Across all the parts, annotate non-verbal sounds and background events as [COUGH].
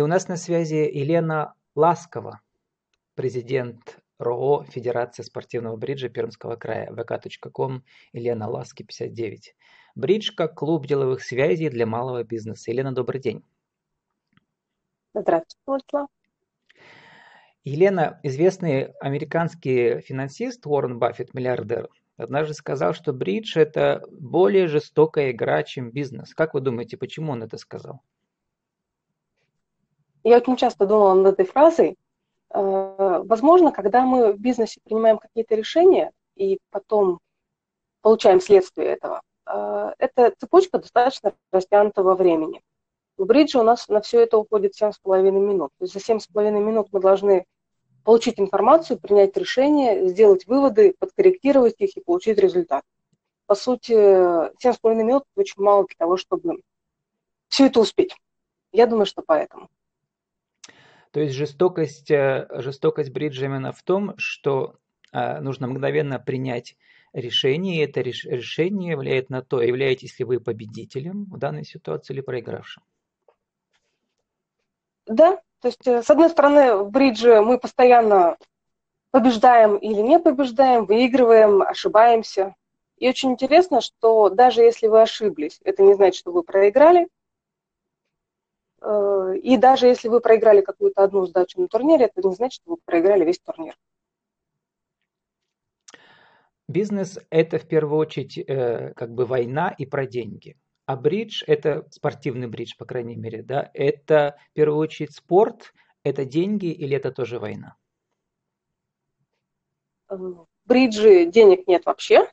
И у нас на связи Елена Ласкова, президент РОО Федерация спортивного бриджа Пермского края, vk.com, Елена Ласки, 59. Бридж как клуб деловых связей для малого бизнеса. Елена, добрый день. Здравствуйте, Владислав. Елена, известный американский финансист Уоррен Баффет, миллиардер, однажды сказал, что бридж – это более жестокая игра, чем бизнес. Как вы думаете, почему он это сказал? Я очень часто думала над этой фразой. Э, возможно, когда мы в бизнесе принимаем какие-то решения и потом получаем следствие этого, э, эта цепочка достаточно растянутого времени. В бридже у нас на все это уходит 7,5 минут. То есть за 7,5 минут мы должны получить информацию, принять решение, сделать выводы, подкорректировать их и получить результат. По сути, 7,5 минут очень мало для того, чтобы все это успеть. Я думаю, что поэтому. То есть жестокость, э, жестокость бриджа именно в том, что э, нужно мгновенно принять решение, и это решение влияет на то, являетесь ли вы победителем в данной ситуации или проигравшим. Да, то есть, э, с одной стороны, в бридже мы постоянно побеждаем или не побеждаем, выигрываем, ошибаемся. И очень интересно, что даже если вы ошиблись, это не значит, что вы проиграли, и даже если вы проиграли какую-то одну сдачу на турнире, это не значит, что вы проиграли весь турнир. Бизнес – это в первую очередь э, как бы война и про деньги. А бридж – это спортивный бридж, по крайней мере, да, это в первую очередь спорт, это деньги или это тоже война? Э, в бридже денег нет вообще.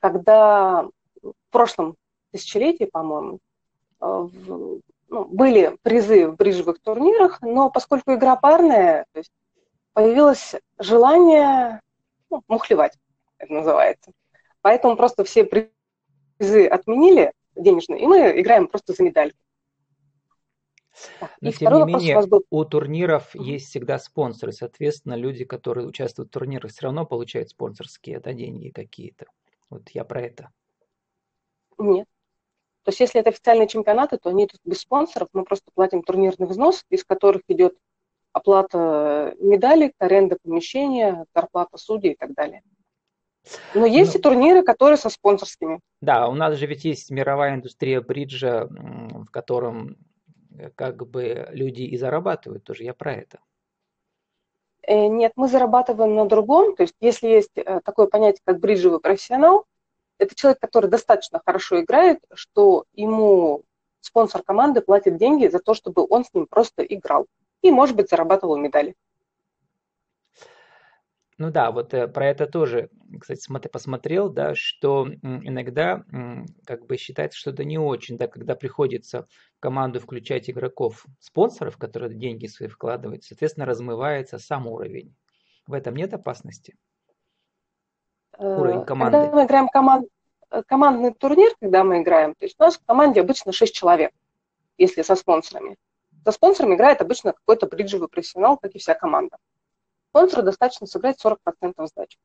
Когда в прошлом тысячелетии, по-моему, Э, ну, были призы в бриджевых турнирах, но поскольку игра парная, то есть появилось желание ну, мухлевать, это называется. Поэтому просто все призы отменили денежные, и мы играем просто за медальки. Но, и тем не менее, был... у турниров mm-hmm. есть всегда спонсоры. Соответственно, люди, которые участвуют в турнирах, все равно получают спонсорские да, деньги какие-то. Вот я про это. Нет. То есть если это официальные чемпионаты, то они идут без спонсоров, мы просто платим турнирный взнос, из которых идет оплата медалей, аренда помещения, зарплата судей и так далее. Но есть ну, и турниры, которые со спонсорскими. Да, у нас же ведь есть мировая индустрия бриджа, в котором э, как бы люди и зарабатывают тоже, я про это. Э, нет, мы зарабатываем на другом. То есть если есть э, такое понятие, как бриджевый профессионал, это человек, который достаточно хорошо играет, что ему спонсор команды платит деньги за то, чтобы он с ним просто играл. И, может быть, зарабатывал медали. Ну да, вот э, про это тоже, кстати, смотри, посмотрел, да, что иногда как бы считается, что это не очень, да, когда приходится команду включать игроков, спонсоров, которые деньги свои вкладывают, соответственно, размывается сам уровень. В этом нет опасности? Уровень э, команды? Когда мы играем команд... Э, командный турнир, когда мы играем, то есть у нас в команде обычно 6 человек, если со спонсорами. Со спонсорами играет обычно какой-то бриджевый профессионал, как и вся команда. Спонсору достаточно сыграть 40% сдачи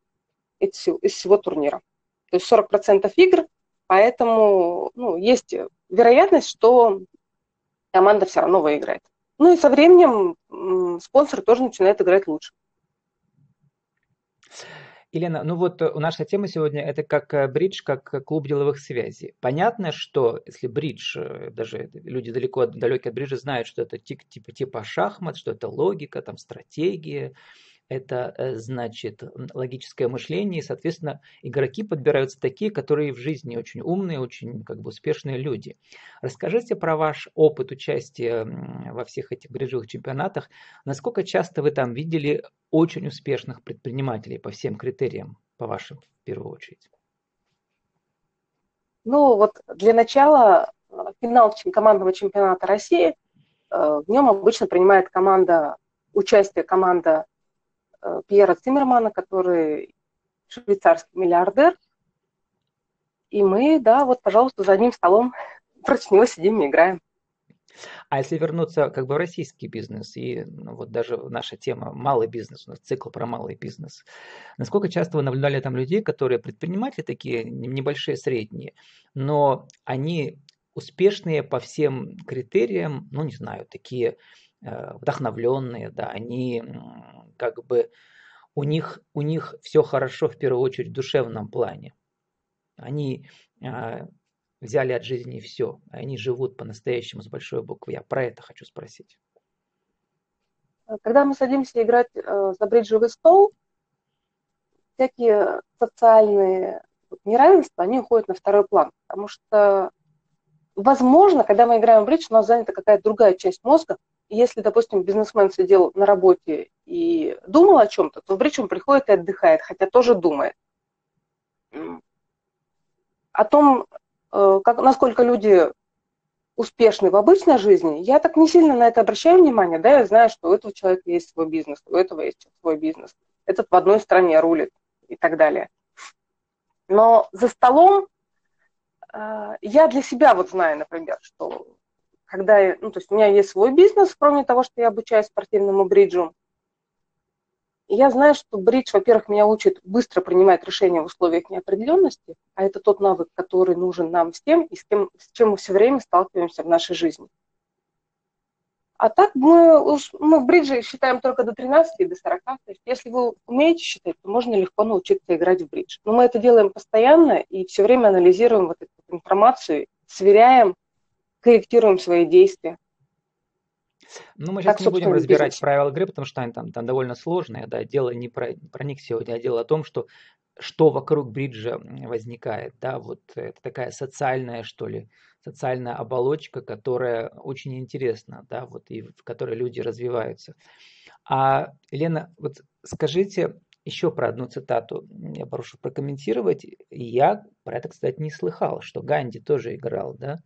из всего, из всего турнира. То есть 40% игр, поэтому ну, есть вероятность, что команда все равно выиграет. Ну и со временем спонсор тоже начинает играть лучше. Елена, ну вот э, наша тема сегодня это как э, бридж, как клуб деловых связей. Понятно, что если бридж, э, даже люди далеко далекие от бриджа знают, что это типа, типа шахмат, что это логика, там стратегия, это э, значит логическое мышление, и, соответственно, игроки подбираются такие, которые в жизни очень умные, очень как бы успешные люди. Расскажите про ваш опыт участия во всех этих биржевых чемпионатах. Насколько часто вы там видели очень успешных предпринимателей по всем критериям, по вашим, в первую очередь? Ну вот для начала э, финал командного чемпионата России, э, в нем обычно принимает команда, участие команда Пьера Циммермана, который швейцарский миллиардер. И мы, да, вот, пожалуйста, за одним столом [LAUGHS] против него сидим и играем. А если вернуться как бы в российский бизнес, и ну, вот даже наша тема малый бизнес, у нас цикл про малый бизнес, насколько часто вы наблюдали там людей, которые предприниматели такие, небольшие, средние, но они успешные по всем критериям, ну, не знаю, такие э, вдохновленные, да, они как бы, у них, у них все хорошо в первую очередь в душевном плане. Они э, взяли от жизни все, они живут по-настоящему с большой буквы. Я про это хочу спросить. Когда мы садимся играть э, за бриджевый стол, всякие социальные неравенства, они уходят на второй план, потому что возможно, когда мы играем в бридж, у нас занята какая-то другая часть мозга. Если, допустим, бизнесмен сидел на работе и думал о чем-то, то в бридж он приходит и отдыхает, хотя тоже думает. О том, э, как, насколько люди успешны в обычной жизни, я так не сильно на это обращаю внимание, да, я знаю, что у этого человека есть свой бизнес, у этого есть свой бизнес, этот в одной стране рулит и так далее. Но за столом э, я для себя вот знаю, например, что когда ну, то есть у меня есть свой бизнес, кроме того, что я обучаюсь спортивному бриджу, я знаю, что бридж, во-первых, меня учит быстро принимать решения в условиях неопределенности, а это тот навык, который нужен нам всем и с, кем, с чем мы все время сталкиваемся в нашей жизни. А так мы, мы в бридже считаем только до 13 и до 40. То есть если вы умеете считать, то можно легко научиться играть в бридж. Но мы это делаем постоянно и все время анализируем вот эту информацию, сверяем, корректируем свои действия. Ну, мы сейчас так, не будем разбирать бизнес. правила игры, потому что они там, там довольно сложные. Да, дело не про, про них сегодня, а дело о том, что что вокруг бриджа возникает. Да, вот это такая социальная, что ли, социальная оболочка, которая очень интересна, да, вот и в которой люди развиваются. А, Лена, вот скажите еще про одну цитату, я прошу прокомментировать. Я про это, кстати, не слыхал, что Ганди тоже играл, да,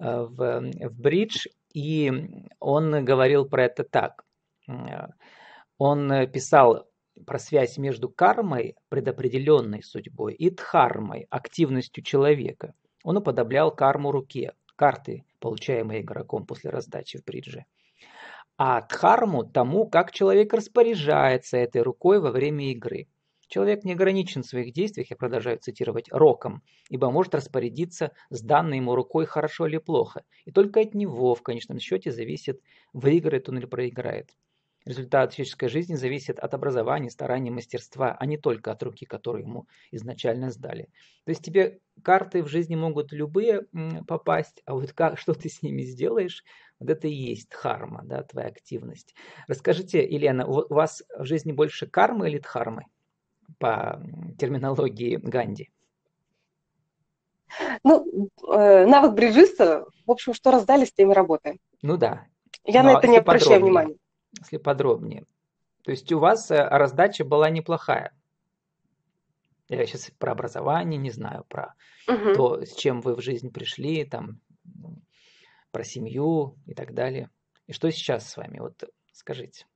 в, в бридж, и он говорил про это так. Он писал про связь между кармой, предопределенной судьбой, и дхармой, активностью человека. Он уподоблял карму руке, карты, получаемые игроком после раздачи в бридже. А дхарму тому, как человек распоряжается этой рукой во время игры – Человек не ограничен в своих действиях, я продолжаю цитировать, роком, ибо может распорядиться с данной ему рукой хорошо или плохо. И только от него в конечном счете зависит, выиграет он или проиграет. Результат человеческой жизни зависит от образования, старания, мастерства, а не только от руки, которую ему изначально сдали. То есть тебе карты в жизни могут любые попасть, а вот как, что ты с ними сделаешь, вот это и есть дхарма, да, твоя активность. Расскажите, Елена, у вас в жизни больше кармы или дхармы? По терминологии Ганди? Ну, э, навык бриджиста, в общем, что раздали, с теми работаем. Ну да. Я Но на это не обращаю внимания. Если подробнее. То есть у вас э, раздача была неплохая. Я сейчас про образование не знаю, про угу. то, с чем вы в жизнь пришли, там, про семью и так далее. И что сейчас с вами? Вот скажите.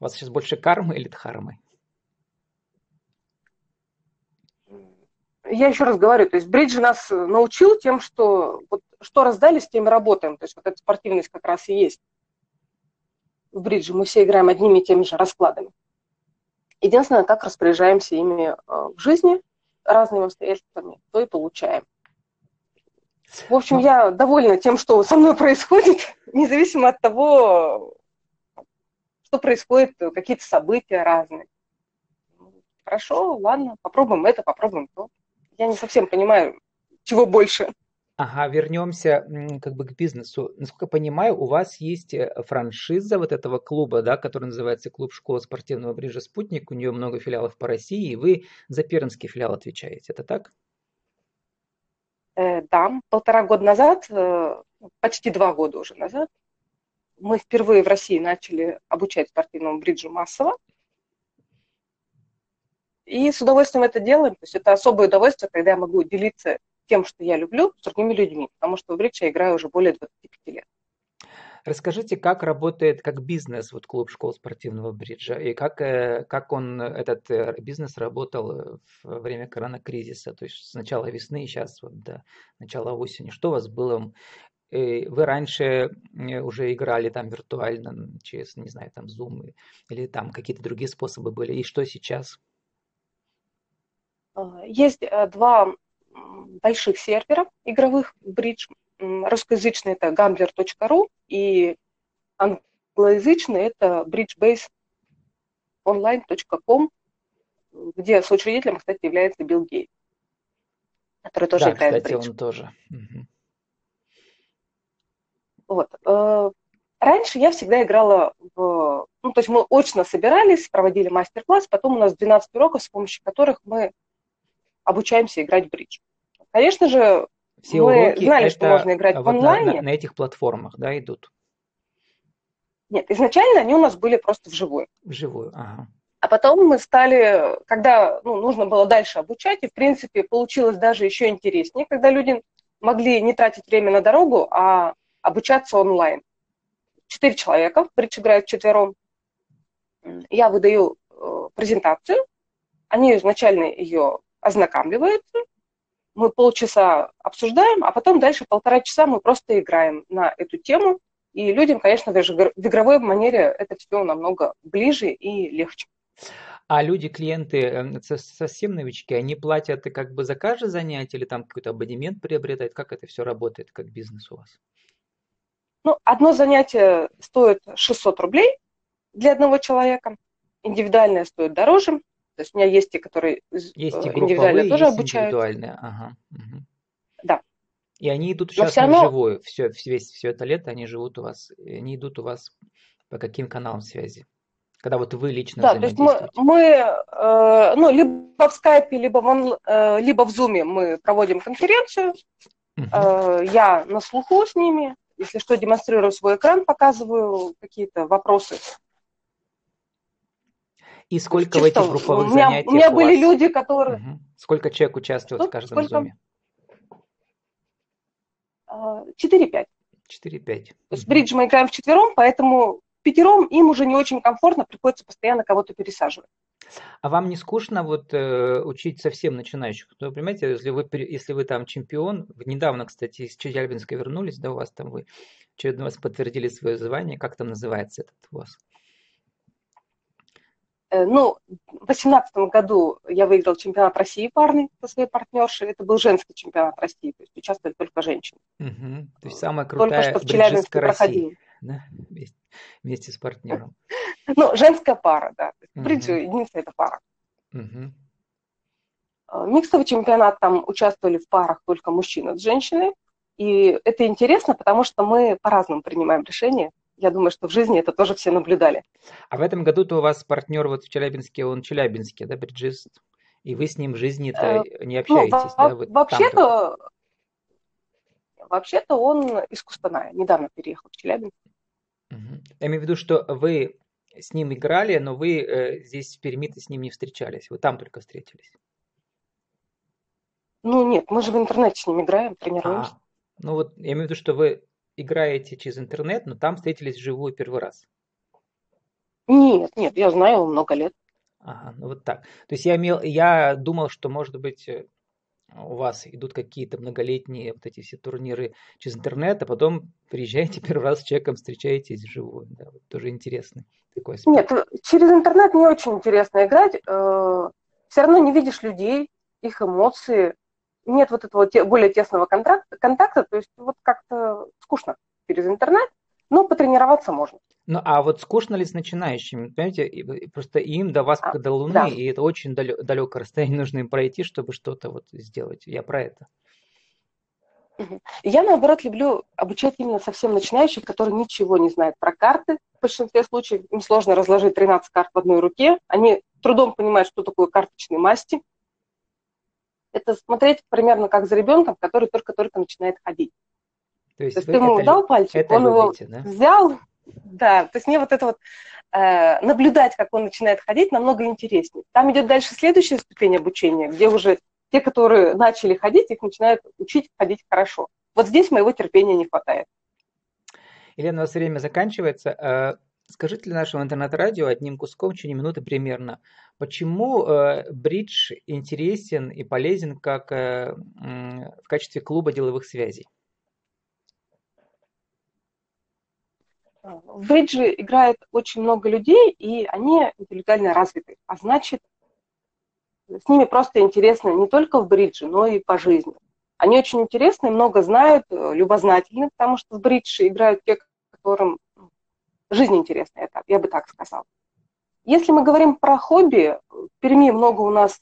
У вас сейчас больше кармы или дхармы? Я еще раз говорю, то есть Бриджи нас научил тем, что вот что раздали, с тем работаем. То есть вот эта спортивность как раз и есть в Бридже. Мы все играем одними и теми же раскладами. Единственное, как распоряжаемся ими э, в жизни разными обстоятельствами, то и получаем. В общем, я довольна тем, что со мной происходит, [LAUGHS] независимо от того, что происходит, какие-то события разные. Хорошо, ладно, попробуем это, попробуем то я не совсем понимаю, чего больше. Ага, вернемся как бы к бизнесу. Насколько я понимаю, у вас есть э, франшиза вот этого клуба, да, который называется Клуб школа спортивного бриджа «Спутник». У нее много филиалов по России, и вы за пермский филиал отвечаете. Это так? Э, да, полтора года назад, э, почти два года уже назад, мы впервые в России начали обучать спортивному бриджу массово. И с удовольствием это делаем. То есть это особое удовольствие, когда я могу делиться тем, что я люблю, с другими людьми, потому что в бридж я играю уже более 25 лет. Расскажите, как работает как бизнес вот клуб школ спортивного бриджа и как, э, как он, этот э, бизнес работал в время коронакризиса, то есть с начала весны и сейчас вот до начала осени. Что у вас было? Э, вы раньше уже играли там виртуально через, не знаю, там Zoom или там какие-то другие способы были, и что сейчас? Есть э, два больших сервера игровых бридж. русскоязычный это gambler.ru и англоязычный это bridgebaseonline.com, где соучредителем, кстати, является Билл Гейт, который тоже да, играет кстати, бридж. он тоже. Угу. Вот. Э, раньше я всегда играла в... Ну, то есть мы очно собирались, проводили мастер-класс, потом у нас 12 уроков, с помощью которых мы обучаемся играть в бридж. Конечно же, Все мы знали, что можно играть вот в онлайне. На, на, на этих платформах, да, идут? Нет, изначально они у нас были просто вживую. Вживую, ага. А потом мы стали, когда ну, нужно было дальше обучать, и, в принципе, получилось даже еще интереснее, когда люди могли не тратить время на дорогу, а обучаться онлайн. Четыре человека, бридж играют четвером. Я выдаю э, презентацию, они изначально ее ознакомливаются, мы полчаса обсуждаем, а потом дальше полтора часа мы просто играем на эту тему, и людям, конечно, даже в игровой манере это все намного ближе и легче. А люди, клиенты, э, совсем новички, они платят как бы за каждое занятие или там какой-то абонемент приобретают? Как это все работает, как бизнес у вас? Ну, одно занятие стоит 600 рублей для одного человека, индивидуальное стоит дороже. То есть у меня есть те, которые есть и э, индивидуально тоже есть обучают. Индивидуальные, ага. Угу. Да. И они идут сейчас все равно... вживую, все, весь, все это лето они живут у вас, они идут у вас по каким каналам связи? Когда вот вы лично Да, то есть мы, мы э, ну, либо в скайпе, либо в, он, э, либо в зуме мы проводим конференцию, э, я на слуху с ними, если что, демонстрирую свой экран, показываю какие-то вопросы. И сколько Чисто, в этих групповых у меня, занятиях У меня у были люди, которые... Угу. Сколько человек участвует что? в каждом сколько? зуме? 4-5. 4-5. То есть бридж мы играем в четвером, поэтому пятером им уже не очень комфортно, приходится постоянно кого-то пересаживать. А вам не скучно вот э, учить совсем начинающих? Ну, понимаете, если вы, если вы там чемпион, недавно, кстати, из Челябинска вернулись, да, у вас там вы очередной раз подтвердили свое звание, как там называется этот у вас? Э, ну, в 2018 году я выиграл чемпионат России парный со своей партнершей. Это был женский чемпионат России, то есть участвовали только женщины. Угу. То есть самая крутая только что в Челябинске проходил. Да? Вместе, вместе с партнером. [LAUGHS] Ну, женская пара, да. В принципе, единственная это пара. Миксовый чемпионат, там участвовали в парах только мужчина с женщиной. И это интересно, потому что мы по-разному принимаем решения. Я думаю, что в жизни это тоже все наблюдали. А в этом году-то у вас партнер вот в Челябинске, он челябинский, да, бриджист? И вы с ним в жизни-то э, не общаетесь, ну, да? Вот вообще-то, вообще-то он из Кустаная, недавно переехал в Челябинск. Угу. Я имею в виду, что вы с ним играли, но вы э, здесь в Перми с ним не встречались, вы там только встретились. Ну нет, мы же в интернете с ним играем, тренируемся. А, ну вот я имею в виду, что вы играете через интернет, но там встретились вживую первый раз. Нет, нет, я знаю его много лет. Ага, ну вот так. То есть я имел, я думал, что может быть э, у вас идут какие-то многолетние вот эти все турниры через интернет, а потом приезжаете [LAUGHS] первый раз с человеком, встречаетесь вживую. Да, вот тоже интересный такой аспект. Нет, через интернет не очень интересно играть. Э, все равно не видишь людей, их эмоции. Нет вот этого более тесного контакта, контакта то есть вот как-то скучно через интернет, но потренироваться можно. Ну, а вот скучно ли с начинающими? Понимаете, просто им до вас, как до Луны, да. и это очень далекое расстояние [LAUGHS] нужно им пройти, чтобы что-то вот сделать. Я про это. Я, наоборот, люблю обучать именно совсем начинающих, которые ничего не знают про карты. В большинстве случаев им сложно разложить 13 карт в одной руке. Они трудом понимают, что такое карточные масти. Это смотреть примерно как за ребенком, который только-только начинает ходить. То есть, То есть ты ему дал пальчик, это он любите, его да? взял, да, то есть мне вот это вот э, наблюдать, как он начинает ходить, намного интереснее. Там идет дальше следующая ступень обучения, где уже те, которые начали ходить, их начинают учить ходить хорошо. Вот здесь моего терпения не хватает. Елена, у нас время заканчивается. Э, скажите для нашего интернет-радио одним куском, течение минуты примерно, почему э, бридж интересен и полезен как э, в качестве клуба деловых связей? в бридже играет очень много людей, и они интеллектуально развиты. А значит, с ними просто интересно не только в бридже, но и по жизни. Они очень интересные, много знают, э, любознательны, потому что в бридж играют те, которым жизнь интересная, это, я бы так сказала. Если мы говорим про хобби, в Перми много у нас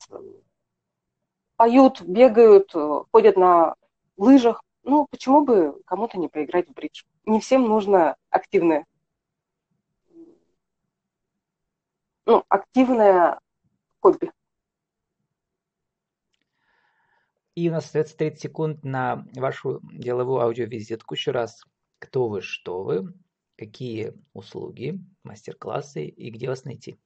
поют, бегают, ходят на лыжах. Ну, почему бы кому-то не поиграть в бридж? Не всем нужно активное. Ну, активное хобби. И у нас остается 30 секунд на вашу деловую аудиовизитку. Еще раз, кто вы, что вы, какие услуги, мастер-классы и где вас найти?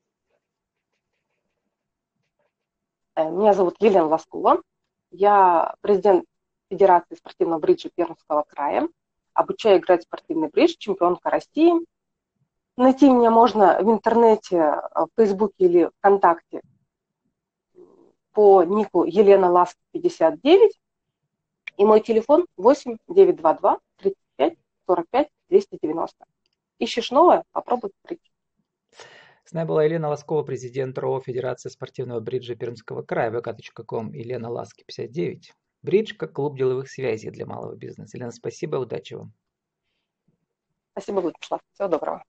Э, меня зовут Елена Ласкова. Я президент Федерации спортивного бриджа Пермского края. Обучаю играть в спортивный бридж, чемпионка России. Найти меня можно в интернете, э, в Фейсбуке или ВКонтакте по нику Елена Ласки 59. И мой телефон 8 922 35 45 290. Ищешь новое? Попробуй прийти. С нами была Елена Ласкова, президент РО Федерации спортивного бриджа Пермского края, vk.com, Елена Ласки, 59. Бридж как клуб деловых связей для малого бизнеса. Елена, спасибо, удачи вам. Спасибо, Владислав. Всего доброго.